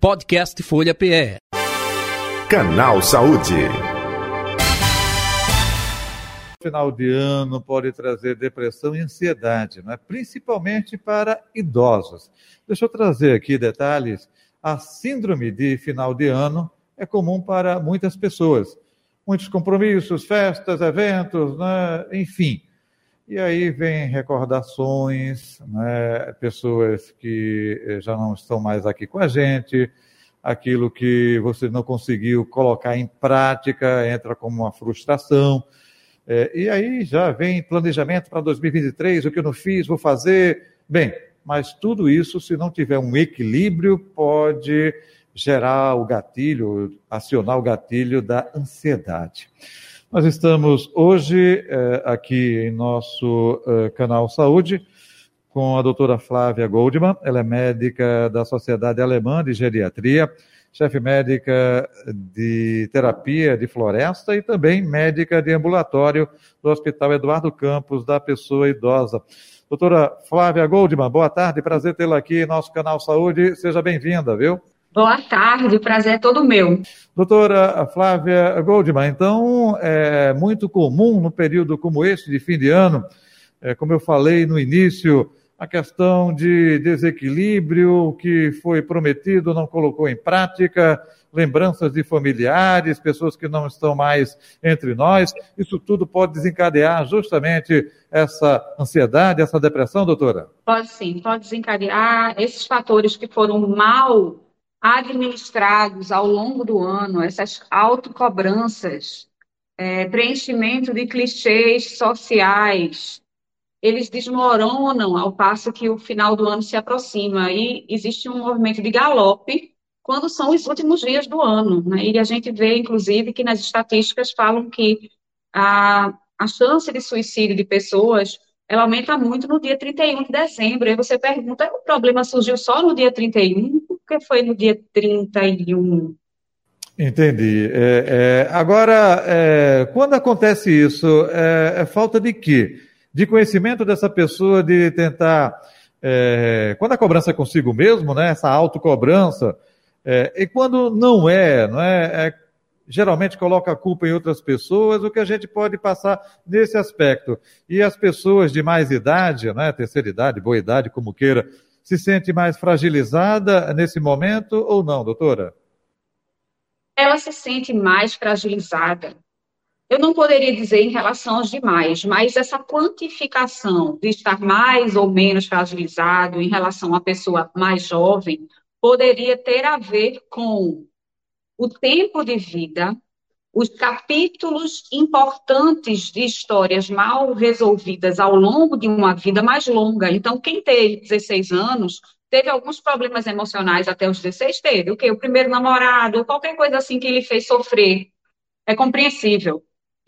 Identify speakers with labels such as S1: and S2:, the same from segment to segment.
S1: Podcast Folha PE.
S2: Canal Saúde.
S3: Final de ano pode trazer depressão e ansiedade, né? principalmente para idosos. Deixa eu trazer aqui detalhes. A síndrome de final de ano é comum para muitas pessoas. Muitos compromissos, festas, eventos, né? enfim. E aí vem recordações, né? pessoas que eh, já não estão mais aqui com a gente, aquilo que você não conseguiu colocar em prática entra como uma frustração. É, e aí já vem planejamento para 2023, o que eu não fiz, vou fazer. Bem, mas tudo isso, se não tiver um equilíbrio, pode gerar o gatilho, acionar o gatilho da ansiedade. Nós estamos hoje eh, aqui em nosso eh, canal Saúde com a doutora Flávia Goldman, ela é médica da Sociedade Alemã de Geriatria, chefe médica de terapia de floresta e também médica de ambulatório do Hospital Eduardo Campos da Pessoa Idosa. Doutora Flávia Goldman, boa tarde, prazer tê-la aqui em nosso canal Saúde, seja bem-vinda, viu?
S4: Boa tarde, o prazer é todo meu.
S3: Doutora Flávia Goldman, então é muito comum no período como esse de fim de ano, é, como eu falei no início, a questão de desequilíbrio que foi prometido não colocou em prática, lembranças de familiares, pessoas que não estão mais entre nós. Isso tudo pode desencadear justamente essa ansiedade, essa depressão, doutora?
S4: Pode sim, pode desencadear esses fatores que foram mal administrados ao longo do ano, essas autocobranças, é, preenchimento de clichês sociais, eles desmoronam ao passo que o final do ano se aproxima. E existe um movimento de galope quando são os últimos dias do ano. Né? E a gente vê, inclusive, que nas estatísticas falam que a, a chance de suicídio de pessoas ela aumenta muito no dia 31 de dezembro. Aí você pergunta, o problema surgiu só no dia 31? Por que foi no dia 31?
S3: Entendi. É, é, agora, é, quando acontece isso, é, é, falta de quê? De conhecimento dessa pessoa, de tentar. É, quando a cobrança é consigo mesmo, né, essa autocobrança, é, e quando não é, não é, é geralmente coloca a culpa em outras pessoas, o que a gente pode passar nesse aspecto. E as pessoas de mais idade, né, terceira idade, boa idade, como queira, se sente mais fragilizada nesse momento ou não, doutora?
S4: Ela se sente mais fragilizada. Eu não poderia dizer em relação aos demais, mas essa quantificação de estar mais ou menos fragilizado em relação à pessoa mais jovem poderia ter a ver com o tempo de vida, os capítulos importantes de histórias mal resolvidas ao longo de uma vida mais longa. Então, quem teve 16 anos teve alguns problemas emocionais até os 16, teve. O quê? O primeiro namorado, qualquer coisa assim que ele fez sofrer. É compreensível.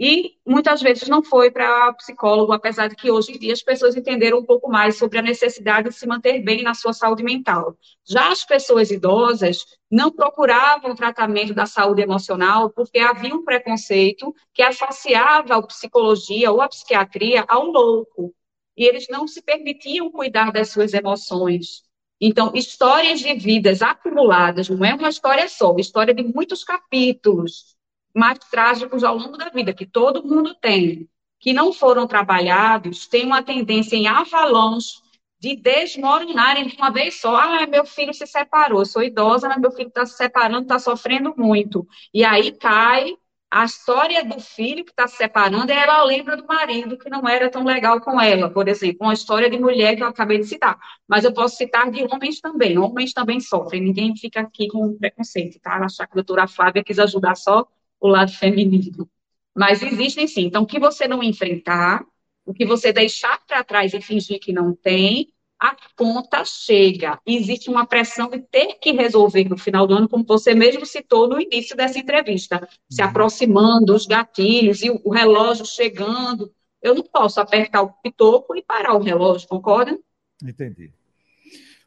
S4: E muitas vezes não foi para psicólogo, apesar de que hoje em dia as pessoas entenderam um pouco mais sobre a necessidade de se manter bem na sua saúde mental. Já as pessoas idosas não procuravam tratamento da saúde emocional porque havia um preconceito que associava a psicologia ou a psiquiatria ao louco. E eles não se permitiam cuidar das suas emoções. Então, histórias de vidas acumuladas, não é uma história só, é uma história de muitos capítulos mais trágicos ao longo da vida, que todo mundo tem, que não foram trabalhados, têm uma tendência em avalões de desmoronarem de uma vez só. Ah, meu filho se separou, sou idosa, mas meu filho está se separando, está sofrendo muito. E aí cai a história do filho que está se separando e ela lembra do marido que não era tão legal com ela, por exemplo, uma história de mulher que eu acabei de citar. Mas eu posso citar de homens também, homens também sofrem, ninguém fica aqui com preconceito, tá? Achar que a doutora Flávia quis ajudar só o lado feminino. Mas existem sim. Então, o que você não enfrentar, o que você deixar para trás e fingir que não tem, a conta chega. Existe uma pressão de ter que resolver no final do ano, como você mesmo citou no início dessa entrevista, se uhum. aproximando, os gatilhos e o relógio chegando. Eu não posso apertar o pitoco e parar o relógio, concorda?
S3: Entendi.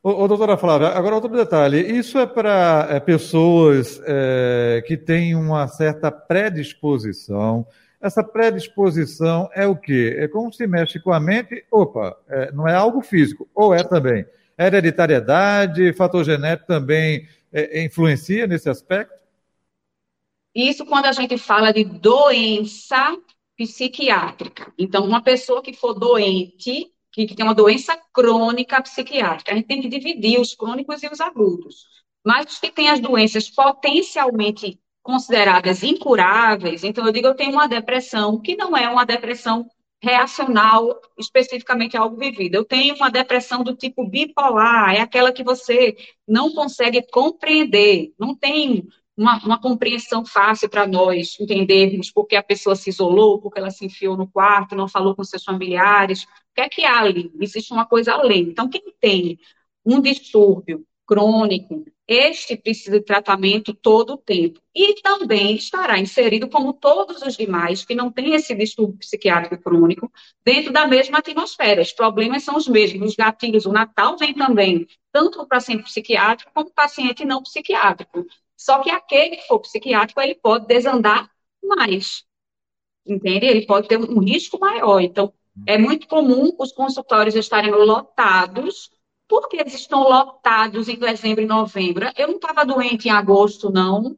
S3: Ô, ô, doutora Flávia, agora outro detalhe. Isso é para é, pessoas é, que têm uma certa predisposição. Essa predisposição é o quê? É como se mexe com a mente. Opa, é, não é algo físico, ou é também. Hereditariedade, fator genético também é, influencia nesse aspecto?
S4: Isso quando a gente fala de doença psiquiátrica. Então, uma pessoa que for doente, que, que tem uma doença crônica psiquiátrica, a gente tem que dividir os crônicos e os agudos. Mas os que têm as doenças potencialmente consideradas incuráveis, então eu digo, eu tenho uma depressão que não é uma depressão reacional especificamente a algo vivido. Eu tenho uma depressão do tipo bipolar, é aquela que você não consegue compreender, não tem uma, uma compreensão fácil para nós entendermos porque a pessoa se isolou, porque ela se enfiou no quarto, não falou com seus familiares. O que é que há ali? Existe uma coisa além. Então, quem tem um distúrbio crônico, este precisa de tratamento todo o tempo. E também estará inserido, como todos os demais que não têm esse distúrbio psiquiátrico crônico, dentro da mesma atmosfera. Os problemas são os mesmos. Os gatilhos, o Natal vem também, tanto para o paciente psiquiátrico como para o paciente não psiquiátrico. Só que aquele que for psiquiátrico, ele pode desandar mais. Entende? Ele pode ter um risco maior. Então, é muito comum os consultórios estarem lotados. Por que eles estão lotados em dezembro e novembro? Eu não estava doente em agosto, não.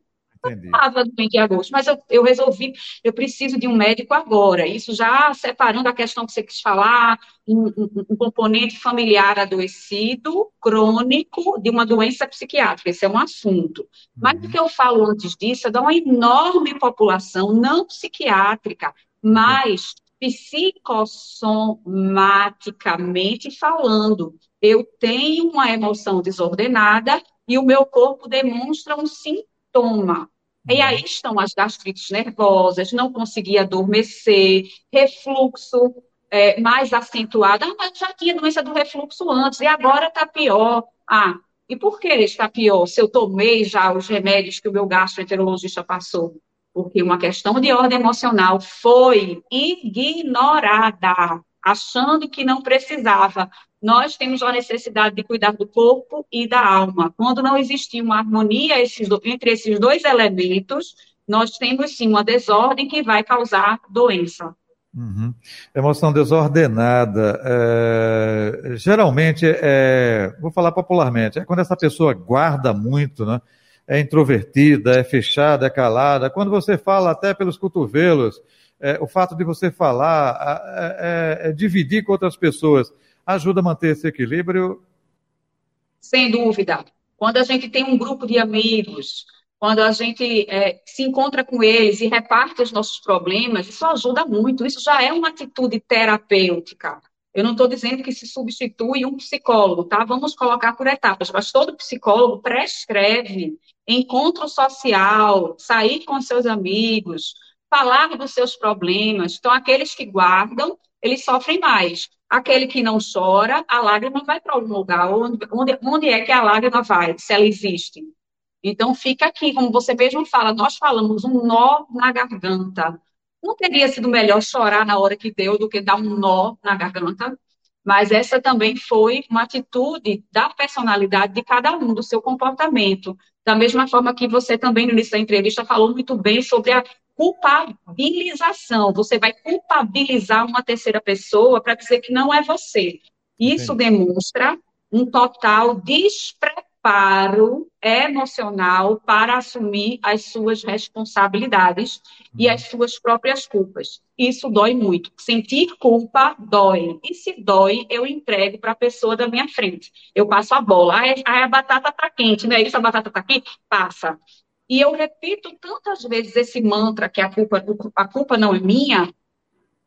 S4: Estava doente em agosto, mas eu, eu resolvi, eu preciso de um médico agora. Isso já separando a questão que você quis falar, um, um, um componente familiar adoecido, crônico, de uma doença psiquiátrica. Esse é um assunto. Mas o uhum. que eu falo antes disso é de uma enorme população não psiquiátrica, mas psicossomaticamente falando. Eu tenho uma emoção desordenada e o meu corpo demonstra um sintoma. E aí estão as gastrites nervosas, não conseguia adormecer, refluxo é, mais acentuado. Ah, mas já tinha doença do refluxo antes, e agora está pior. Ah, e por que está pior? Se eu tomei já os remédios que o meu gastroenterologista passou? Porque uma questão de ordem emocional foi ignorada, achando que não precisava nós temos a necessidade de cuidar do corpo e da alma. Quando não existir uma harmonia esses, entre esses dois elementos, nós temos sim uma desordem que vai causar doença.
S3: Uhum. Emoção desordenada, é, geralmente, é, vou falar popularmente, é quando essa pessoa guarda muito, né? é introvertida, é fechada, é calada. Quando você fala até pelos cotovelos, é, o fato de você falar, é, é, é dividir com outras pessoas, ajuda a manter esse equilíbrio?
S4: Sem dúvida. Quando a gente tem um grupo de amigos, quando a gente é, se encontra com eles e reparte os nossos problemas, isso ajuda muito. Isso já é uma atitude terapêutica. Eu não estou dizendo que se substitui um psicólogo, tá? Vamos colocar por etapas, mas todo psicólogo prescreve encontro social, sair com seus amigos, falar dos seus problemas. Então, aqueles que guardam, eles sofrem mais. Aquele que não chora, a lágrima vai para algum lugar. Onde, onde, onde é que a lágrima vai, se ela existe? Então, fica aqui, como você mesmo fala, nós falamos um nó na garganta. Não teria sido melhor chorar na hora que deu do que dar um nó na garganta? Mas essa também foi uma atitude da personalidade de cada um, do seu comportamento. Da mesma forma que você também, no início da entrevista, falou muito bem sobre a culpabilização. Você vai culpabilizar uma terceira pessoa para dizer que não é você. Isso Entendi. demonstra um total despreparo emocional para assumir as suas responsabilidades e uhum. as suas próprias culpas. Isso dói muito. Sentir culpa dói. E se dói, eu entrego para a pessoa da minha frente. Eu passo a bola. Aí a batata está quente, né? Isso, a batata está aqui? Passa. E eu repito tantas vezes esse mantra que a culpa, a culpa não é minha,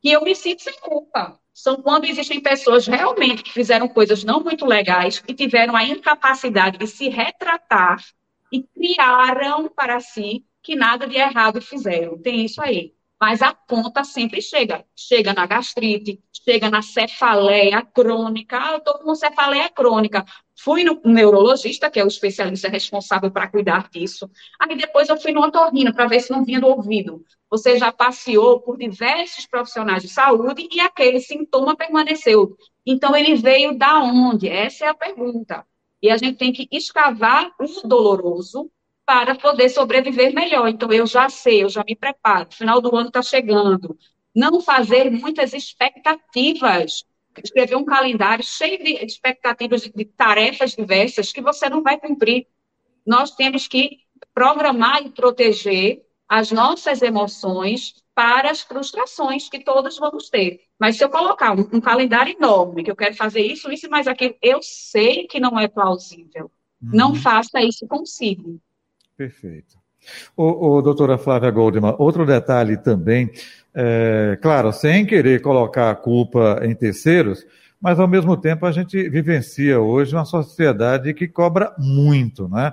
S4: que eu me sinto sem culpa. São quando existem pessoas realmente que fizeram coisas não muito legais e tiveram a incapacidade de se retratar e criaram para si que nada de errado fizeram. Tem isso aí mas a conta sempre chega. Chega na gastrite, chega na cefaleia crônica. Ah, eu estou com cefaleia crônica. Fui no neurologista, que é o especialista responsável para cuidar disso. Aí depois eu fui no otorrino para ver se não vinha do ouvido. Você já passeou por diversos profissionais de saúde e aquele sintoma permaneceu. Então ele veio da onde? Essa é a pergunta. E a gente tem que escavar o doloroso para poder sobreviver melhor. Então, eu já sei, eu já me preparo, o final do ano está chegando. Não fazer muitas expectativas. Escrever um calendário cheio de expectativas de tarefas diversas que você não vai cumprir. nós temos que programar e proteger as nossas emoções para as frustrações que todos vamos ter. Mas se eu colocar um, um calendário enorme, que eu quero fazer isso, isso, mas aquilo, eu sei que não é plausível. Uhum. Não faça isso consigo.
S3: Perfeito. O, o, doutora Flávia Goldman, outro detalhe também, é, claro, sem querer colocar a culpa em terceiros, mas ao mesmo tempo a gente vivencia hoje uma sociedade que cobra muito, né?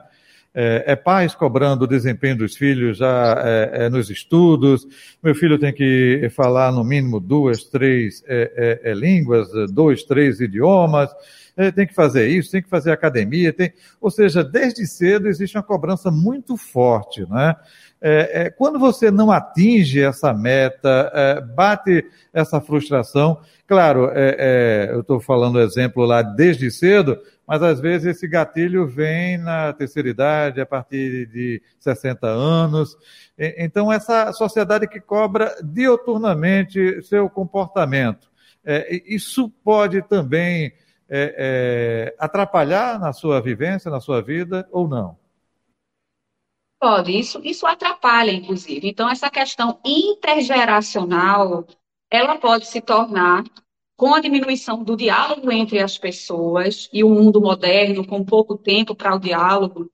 S3: É, é pais cobrando o desempenho dos filhos já é, é, nos estudos. Meu filho tem que falar no mínimo duas, três é, é, línguas, dois, três idiomas. tem que fazer isso, tem que fazer academia, tem... ou seja, desde cedo existe uma cobrança muito forte, né? É, é, quando você não atinge essa meta, é, bate essa frustração, claro, eu estou falando exemplo lá desde cedo, mas às vezes esse gatilho vem na terceira idade, a partir de 60 anos. Então, essa sociedade que cobra dioturnamente seu comportamento, é, isso pode também atrapalhar na sua vivência, na sua vida, ou não?
S4: Pode, isso, isso atrapalha, inclusive. Então, essa questão intergeracional, ela pode se tornar, com a diminuição do diálogo entre as pessoas e o mundo moderno, com pouco tempo para o diálogo,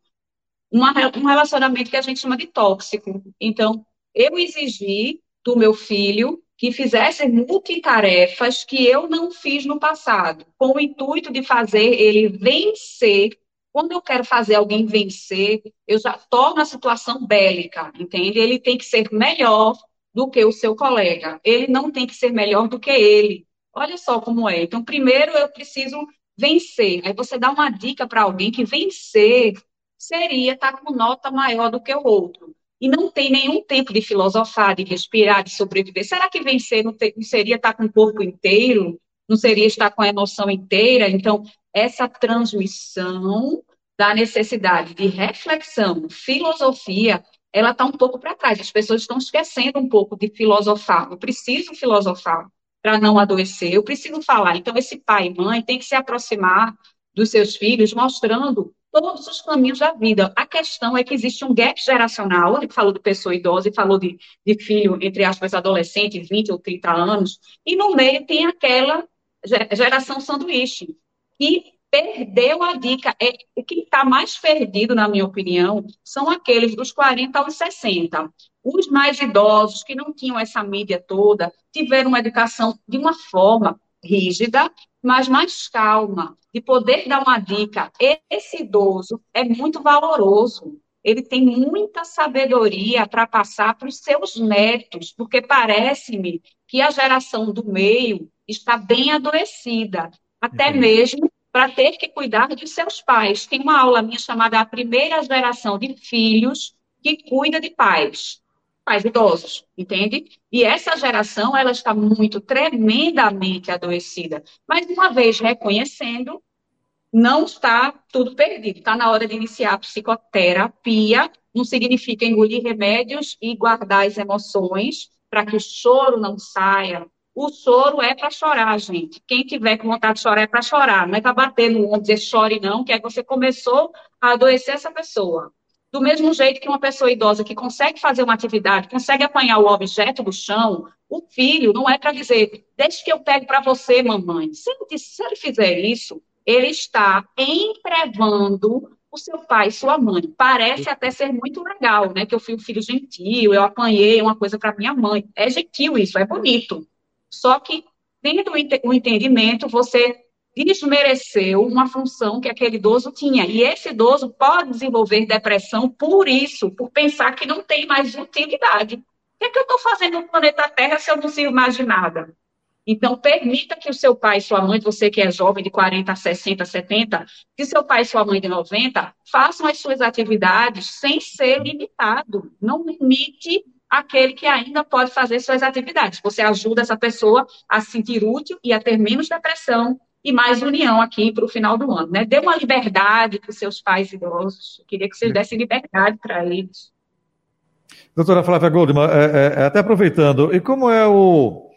S4: uma, um relacionamento que a gente chama de tóxico. Então, eu exigi do meu filho que fizesse multitarefas que eu não fiz no passado, com o intuito de fazer ele vencer quando eu quero fazer alguém vencer, eu já torno a situação bélica, entende? Ele tem que ser melhor do que o seu colega. Ele não tem que ser melhor do que ele. Olha só como é. Então, primeiro eu preciso vencer. Aí você dá uma dica para alguém que vencer seria estar tá com nota maior do que o outro. E não tem nenhum tempo de filosofar, de respirar, de sobreviver. Será que vencer não, não seria estar tá com o corpo inteiro? Não seria estar com a emoção inteira? Então, essa transmissão da necessidade de reflexão, filosofia, ela está um pouco para trás. As pessoas estão esquecendo um pouco de filosofar. Eu preciso filosofar para não adoecer. Eu preciso falar. Então, esse pai e mãe tem que se aproximar dos seus filhos, mostrando todos os caminhos da vida. A questão é que existe um gap geracional. Ele falou de pessoa idosa e falou de, de filho, entre aspas, adolescente, 20 ou 30 anos. E no meio tem aquela geração sanduíche que perdeu a dica. É, quem está mais perdido, na minha opinião, são aqueles dos 40 aos 60. Os mais idosos, que não tinham essa mídia toda, tiveram uma educação de uma forma rígida, mas mais calma, de poder dar uma dica. Esse idoso é muito valoroso. Ele tem muita sabedoria para passar para os seus netos, porque parece-me que a geração do meio está bem adoecida até uhum. mesmo para ter que cuidar de seus pais. Tem uma aula minha chamada A Primeira Geração de Filhos que cuida de pais, pais idosos, entende? E essa geração, ela está muito, tremendamente adoecida. Mas, uma vez reconhecendo, não está tudo perdido. Está na hora de iniciar a psicoterapia. Não significa engolir remédios e guardar as emoções para que o choro não saia, o choro é para chorar, gente. Quem tiver com vontade de chorar é para chorar. Não é para bater no ombro dizer chore, não, que é que você começou a adoecer essa pessoa. Do mesmo jeito que uma pessoa idosa que consegue fazer uma atividade, consegue apanhar o objeto do chão, o filho não é para dizer, deixe que eu pegue para você, mamãe. Se ele, se ele fizer isso, ele está entrevando o seu pai sua mãe. Parece até ser muito legal, né? Que eu fui um filho gentil, eu apanhei uma coisa para minha mãe. É gentil isso, é bonito. Só que, tendo o entendimento, você desmereceu uma função que aquele idoso tinha. E esse idoso pode desenvolver depressão por isso, por pensar que não tem mais utilidade. O que, é que eu estou fazendo no planeta Terra se eu não sirvo mais de nada? Então, permita que o seu pai e sua mãe, você que é jovem de 40, 60, 70, que seu pai e sua mãe de 90 façam as suas atividades sem ser limitado. Não limite aquele que ainda pode fazer suas atividades. Você ajuda essa pessoa a se sentir útil e a ter menos depressão e mais união aqui para o final do ano. Né? Dê uma liberdade para os seus pais idosos. Eu queria que vocês dessem liberdade para eles.
S3: Doutora Flávia Goldman, é, é, é, até aproveitando, e como é o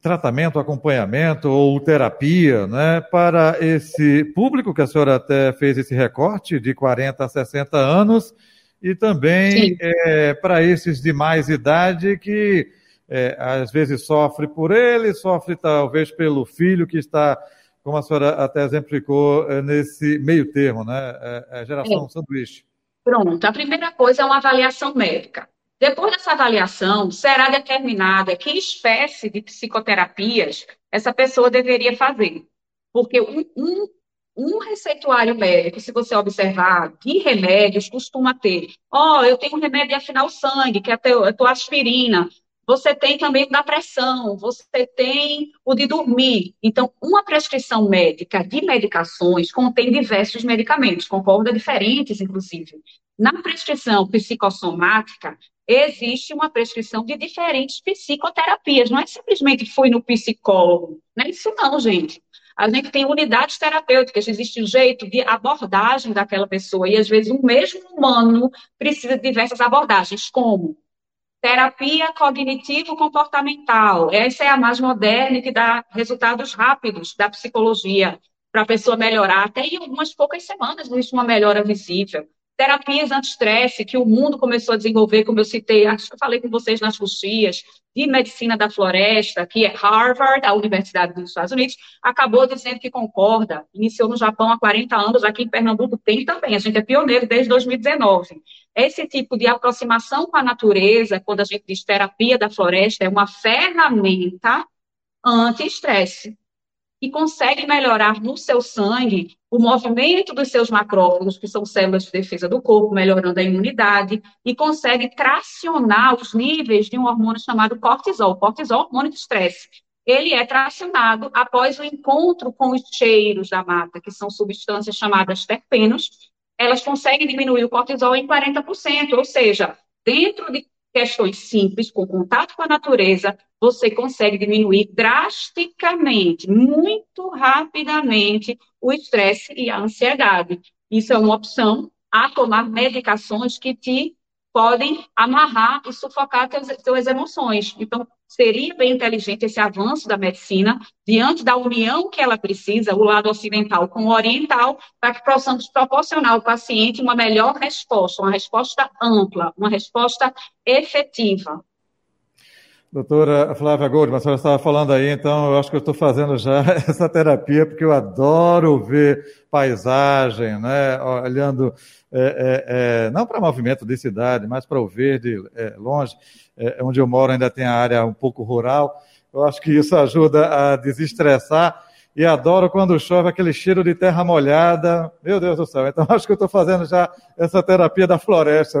S3: tratamento, acompanhamento ou terapia, né, para esse público que a senhora até fez esse recorte de 40 a 60 anos e também é, para esses de mais idade que é, às vezes sofre por ele, sofre talvez pelo filho que está, como a senhora até exemplificou, é, nesse meio termo, né, é, é geração sanduíche.
S4: Pronto, a primeira coisa é uma avaliação médica. Depois dessa avaliação, será determinada que espécie de psicoterapias essa pessoa deveria fazer. Porque um, um, um receituário médico, se você observar, de remédios costuma ter. Ó, oh, eu tenho um remédio de afinar o sangue, que é a tua aspirina. Você tem também da pressão, você tem o de dormir. Então, uma prescrição médica de medicações contém diversos medicamentos, concorda diferentes, inclusive. Na prescrição psicossomática, existe uma prescrição de diferentes psicoterapias. Não é simplesmente fui no psicólogo. Não é isso não, gente. A gente tem unidades terapêuticas, existe um jeito de abordagem daquela pessoa. E às vezes o mesmo humano precisa de diversas abordagens, como terapia cognitivo-comportamental. Essa é a mais moderna e que dá resultados rápidos da psicologia para a pessoa melhorar. Até em algumas poucas semanas existe uma melhora visível terapias anti-estresse que o mundo começou a desenvolver, como eu citei, acho que eu falei com vocês nas coxias, de medicina da floresta, que é Harvard, a Universidade dos Estados Unidos, acabou dizendo que concorda, iniciou no Japão há 40 anos, aqui em Pernambuco tem também, a gente é pioneiro desde 2019. Esse tipo de aproximação com a natureza, quando a gente diz terapia da floresta, é uma ferramenta anti-estresse que consegue melhorar no seu sangue o movimento dos seus macrófagos, que são células de defesa do corpo, melhorando a imunidade, e consegue tracionar os níveis de um hormônio chamado cortisol. Cortisol, hormônio de estresse. Ele é tracionado após o encontro com os cheiros da mata, que são substâncias chamadas terpenos. Elas conseguem diminuir o cortisol em 40%, ou seja, dentro de questões simples, com contato com a natureza, você consegue diminuir drasticamente, muito rapidamente, o estresse e a ansiedade. Isso é uma opção a tomar medicações que te podem amarrar e sufocar teus, emoções. Então, seria bem inteligente esse avanço da medicina, diante da união que ela precisa, o lado ocidental com o oriental, para que possamos proporcionar ao paciente uma melhor resposta, uma resposta ampla, uma resposta efetiva.
S3: Doutora Flávia Goldman, a senhora estava falando aí, então eu acho que eu estou fazendo já essa terapia, porque eu adoro ver paisagem, né? olhando é, é, é, não para movimento de cidade, mas para o verde é, longe. É, onde eu moro ainda tem a área um pouco rural. Eu acho que isso ajuda a desestressar e adoro quando chove aquele cheiro de terra molhada. Meu Deus do céu. Então, acho que eu estou fazendo já essa terapia da floresta.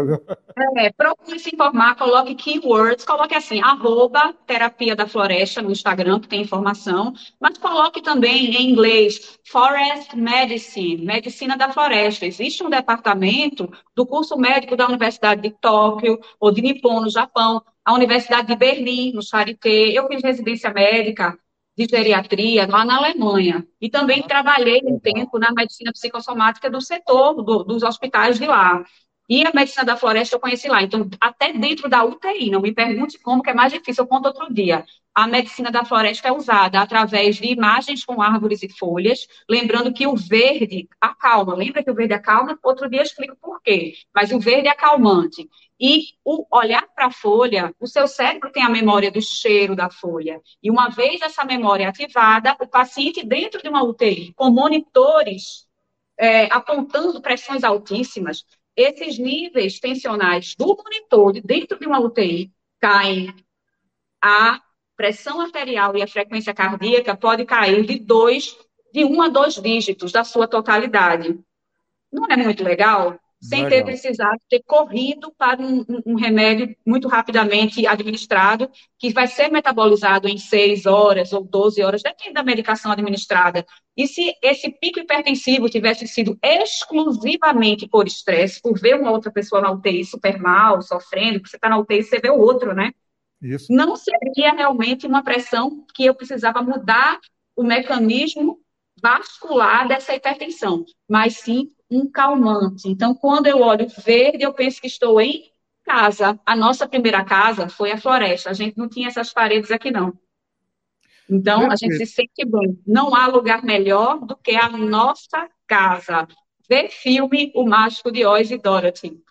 S4: É, procure se informar, coloque keywords, coloque assim, arroba terapia da floresta no Instagram, que tem informação, mas coloque também em inglês Forest Medicine, Medicina da Floresta. Existe um departamento do curso médico da Universidade de Tóquio ou de Nippon, no Japão, a Universidade de Berlim, no Charité. Eu fiz residência médica de geriatria lá na Alemanha. E também trabalhei um tempo na medicina psicossomática do setor do, dos hospitais de lá. E a medicina da floresta eu conheci lá. Então, até dentro da UTI, não me pergunte como, que é mais difícil, eu conto outro dia. A medicina da floresta é usada através de imagens com árvores e folhas, lembrando que o verde acalma. Lembra que o verde acalma? Outro dia eu explico por quê. Mas o verde é acalmante. E o olhar para a folha, o seu cérebro tem a memória do cheiro da folha. E uma vez essa memória ativada, o paciente dentro de uma UTI, com monitores é, apontando pressões altíssimas, esses níveis tensionais do monitor dentro de uma UTI caem. A pressão arterial e a frequência cardíaca pode cair de dois, de um a dois dígitos da sua totalidade. Não é muito legal? Sem Legal. ter precisado ter corrido para um, um, remédio muito rapidamente administrado, que vai ser metabolizado em 6 horas ou 12 horas, depende da medicação administrada. E se esse pico hipertensivo tivesse sido exclusivamente por estresse, por ver uma outra pessoa na UTI super mal, sofrendo, porque você está na UTI, você vê o outro, né? Isso. Não seria realmente uma pressão que eu precisava mudar o mecanismo vascular dessa hipertensão, mas sim um calmante. Então, quando eu olho verde, eu penso que estou em casa. A nossa primeira casa foi a floresta. A gente não tinha essas paredes aqui, não. Então, a gente se sente bem. Não há lugar melhor do que a nossa casa. Ver filme O Mágico de Oz e Dorothy.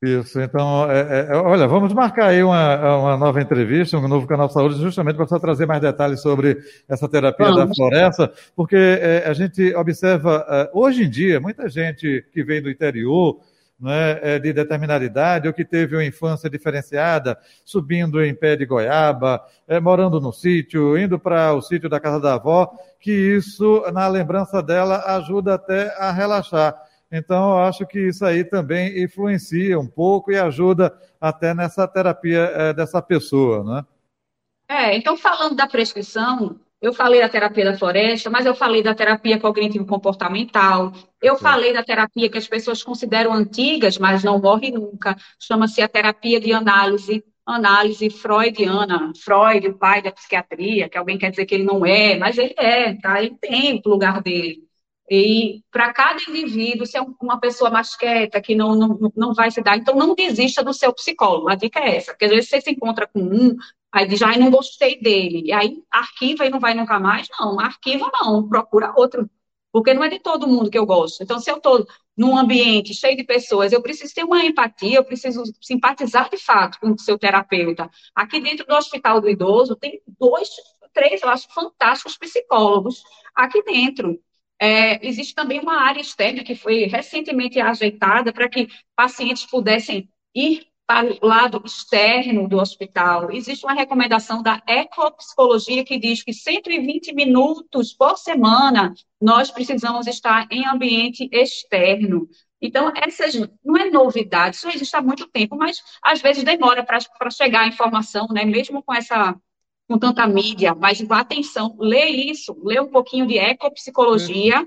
S3: Isso, então, é, é, olha, vamos marcar aí uma, uma nova entrevista, um novo canal de saúde, justamente para só trazer mais detalhes sobre essa terapia vamos. da floresta, porque é, a gente observa, é, hoje em dia, muita gente que vem do interior, é, de determinada idade, ou que teve uma infância diferenciada, subindo em pé de goiaba, é, morando no sítio, indo para o sítio da casa da avó, que isso, na lembrança dela, ajuda até a relaxar. Então, eu acho que isso aí também influencia um pouco e ajuda até nessa terapia é, dessa pessoa, né?
S4: É, então falando da prescrição, eu falei da terapia da floresta, mas eu falei da terapia cognitivo-comportamental, eu Sim. falei da terapia que as pessoas consideram antigas, mas não morre nunca, chama-se a terapia de análise, análise freudiana, Freud, o pai da psiquiatria, que alguém quer dizer que ele não é, mas ele é, tá? Ele tem o lugar dele. E para cada indivíduo, se é uma pessoa mais quieta, que não, não, não vai se dar, então não desista do seu psicólogo. A dica é essa, porque às vezes você se encontra com um, aí diz, ai, não gostei dele, e aí arquiva e não vai nunca mais. Não, arquiva não, procura outro. Porque não é de todo mundo que eu gosto. Então, se eu estou num ambiente cheio de pessoas, eu preciso ter uma empatia, eu preciso simpatizar de fato com o seu terapeuta. Aqui dentro do Hospital do Idoso, tem dois, três, eu acho, fantásticos psicólogos aqui dentro. É, existe também uma área externa que foi recentemente ajeitada para que pacientes pudessem ir para o lado externo do hospital. Existe uma recomendação da ecopsicologia que diz que 120 minutos por semana nós precisamos estar em ambiente externo. Então, essas não é novidade, isso existe há muito tempo, mas às vezes demora para chegar a informação, né? mesmo com essa com tanta mídia, mas atenção, lê isso, lê um pouquinho de ecopsicologia,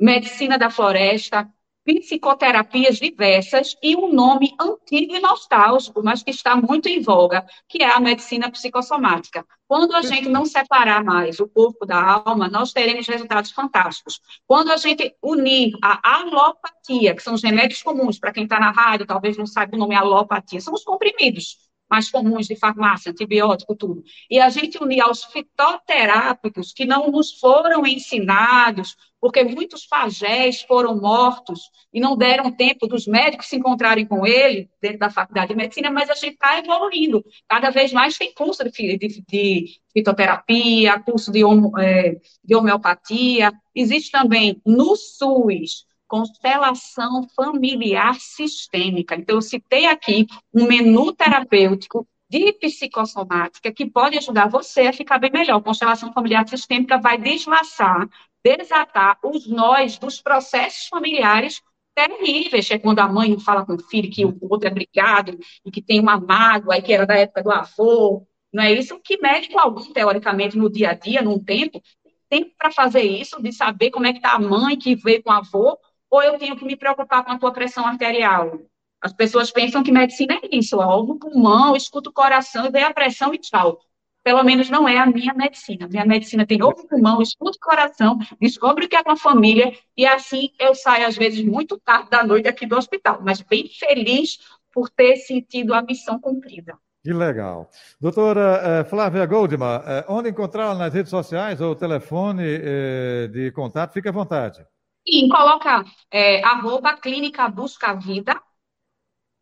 S4: medicina da floresta, psicoterapias diversas e um nome antigo e nostálgico, mas que está muito em voga, que é a medicina psicossomática. Quando a gente não separar mais o corpo da alma, nós teremos resultados fantásticos. Quando a gente unir a alopatia, que são os remédios comuns, para quem está na rádio, talvez não saiba o nome alopatia, são os comprimidos mais comuns de farmácia, antibiótico, tudo. E a gente unir aos fitoterápicos que não nos foram ensinados, porque muitos pajés foram mortos e não deram tempo dos médicos se encontrarem com ele dentro da faculdade de medicina, mas a gente está evoluindo. Cada vez mais tem curso de, de, de fitoterapia, curso de, é, de homeopatia. Existe também no SUS constelação familiar sistêmica. Então, eu citei aqui um menu terapêutico de psicossomática que pode ajudar você a ficar bem melhor. Constelação familiar sistêmica vai deslaçar, desatar os nós dos processos familiares terríveis, é quando a mãe fala com o filho que o outro é brigado e que tem uma mágoa e que era da época do avô, não é isso? Que médico algum, teoricamente, no dia a dia, num tempo, tem tempo para fazer isso, de saber como é que está a mãe que veio com o avô, ou eu tenho que me preocupar com a tua pressão arterial? As pessoas pensam que medicina é isso, ó, o pulmão, escuta o coração, vê a pressão e tchau. Pelo menos não é a minha medicina. Minha medicina tem ovo pulmão, escuta o coração, descobre o que é uma família, e assim eu saio, às vezes, muito tarde da noite aqui do hospital, mas bem feliz por ter sentido a missão cumprida.
S3: Que legal. Doutora eh, Flávia Goldman, eh, onde encontrá-la nas redes sociais ou telefone eh, de contato? Fique à vontade.
S4: Sim, coloca é, arroba Clínica Busca Vida,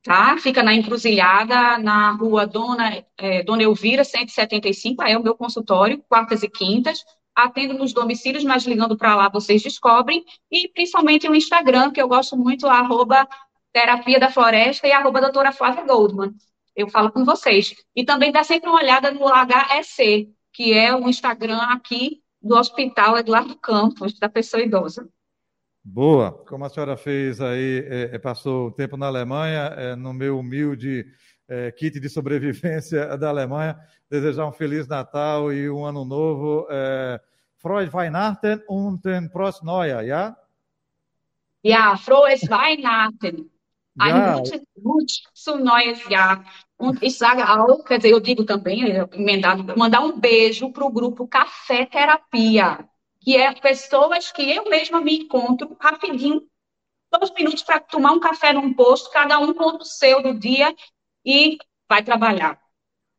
S4: tá? Fica na encruzilhada, na rua Dona, é, Dona Elvira, 175, aí é o meu consultório, quartas e quintas. Atendo nos domicílios, mas ligando para lá vocês descobrem. E principalmente o Instagram, que eu gosto muito, arroba Terapia da Floresta e arroba doutora Flávia Goldman. Eu falo com vocês. E também dá sempre uma olhada no HEC, que é o Instagram aqui do Hospital Eduardo Campos, da pessoa idosa.
S3: Boa. Como a senhora fez aí, é, é passou o tempo na Alemanha, é, no meu humilde é, kit de sobrevivência da Alemanha, desejar um Feliz Natal e um Ano Novo. É, Freud Weihnachten und ein Prost Neujahr, ja?
S4: Ja, frohes Weihnachten. Ein ja. gutes Rutsch zum neues Jahr. Und ich sage auch, quer dizer, eu digo também, mandar um beijo para o grupo Café Terapia que é pessoas que eu mesma me encontro rapidinho, dois minutos para tomar um café num posto, cada um conta o seu do dia e vai trabalhar.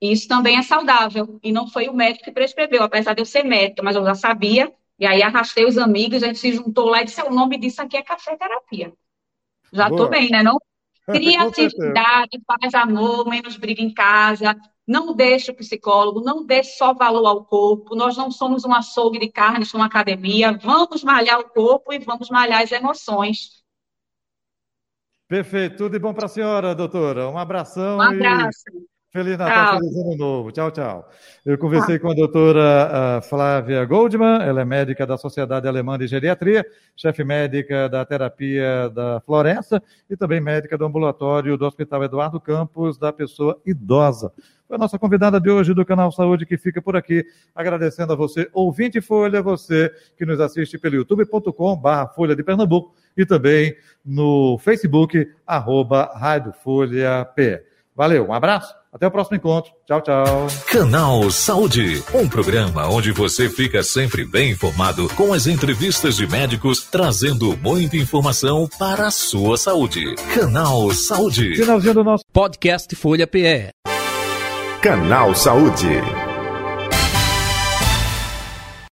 S4: Isso também é saudável. E não foi o médico que prescreveu, apesar de eu ser médica, mas eu já sabia. E aí arrastei os amigos, a gente se juntou lá e disse: o nome disso aqui é café terapia. Já estou bem, né? Não? Criatividade, paz, amor, menos briga em casa. Não deixe o psicólogo, não dê só valor ao corpo. Nós não somos um açougue de carnes numa academia. Vamos malhar o corpo e vamos malhar as emoções.
S3: Perfeito. Tudo de bom para a senhora, doutora. Um abração.
S4: Um abraço.
S3: Feliz Natal, tchau. feliz ano novo. Tchau, tchau. Eu conversei com a doutora Flávia Goldman, ela é médica da Sociedade Alemã de Geriatria, chefe médica da terapia da Florença e também médica do ambulatório do Hospital Eduardo Campos da Pessoa Idosa. Foi a nossa convidada de hoje do Canal Saúde que fica por aqui, agradecendo a você, ouvinte Folha, você que nos assiste pelo youtube.com barra Folha de Pernambuco e também no Facebook, arroba Rádio Folha P. Valeu, um abraço, até o próximo encontro. Tchau, tchau.
S1: Canal Saúde, um programa onde você fica sempre bem informado com as entrevistas de médicos trazendo muita informação para a sua saúde. Canal Saúde.
S3: Finalzinho do nosso
S1: podcast Folha PE.
S2: Canal Saúde.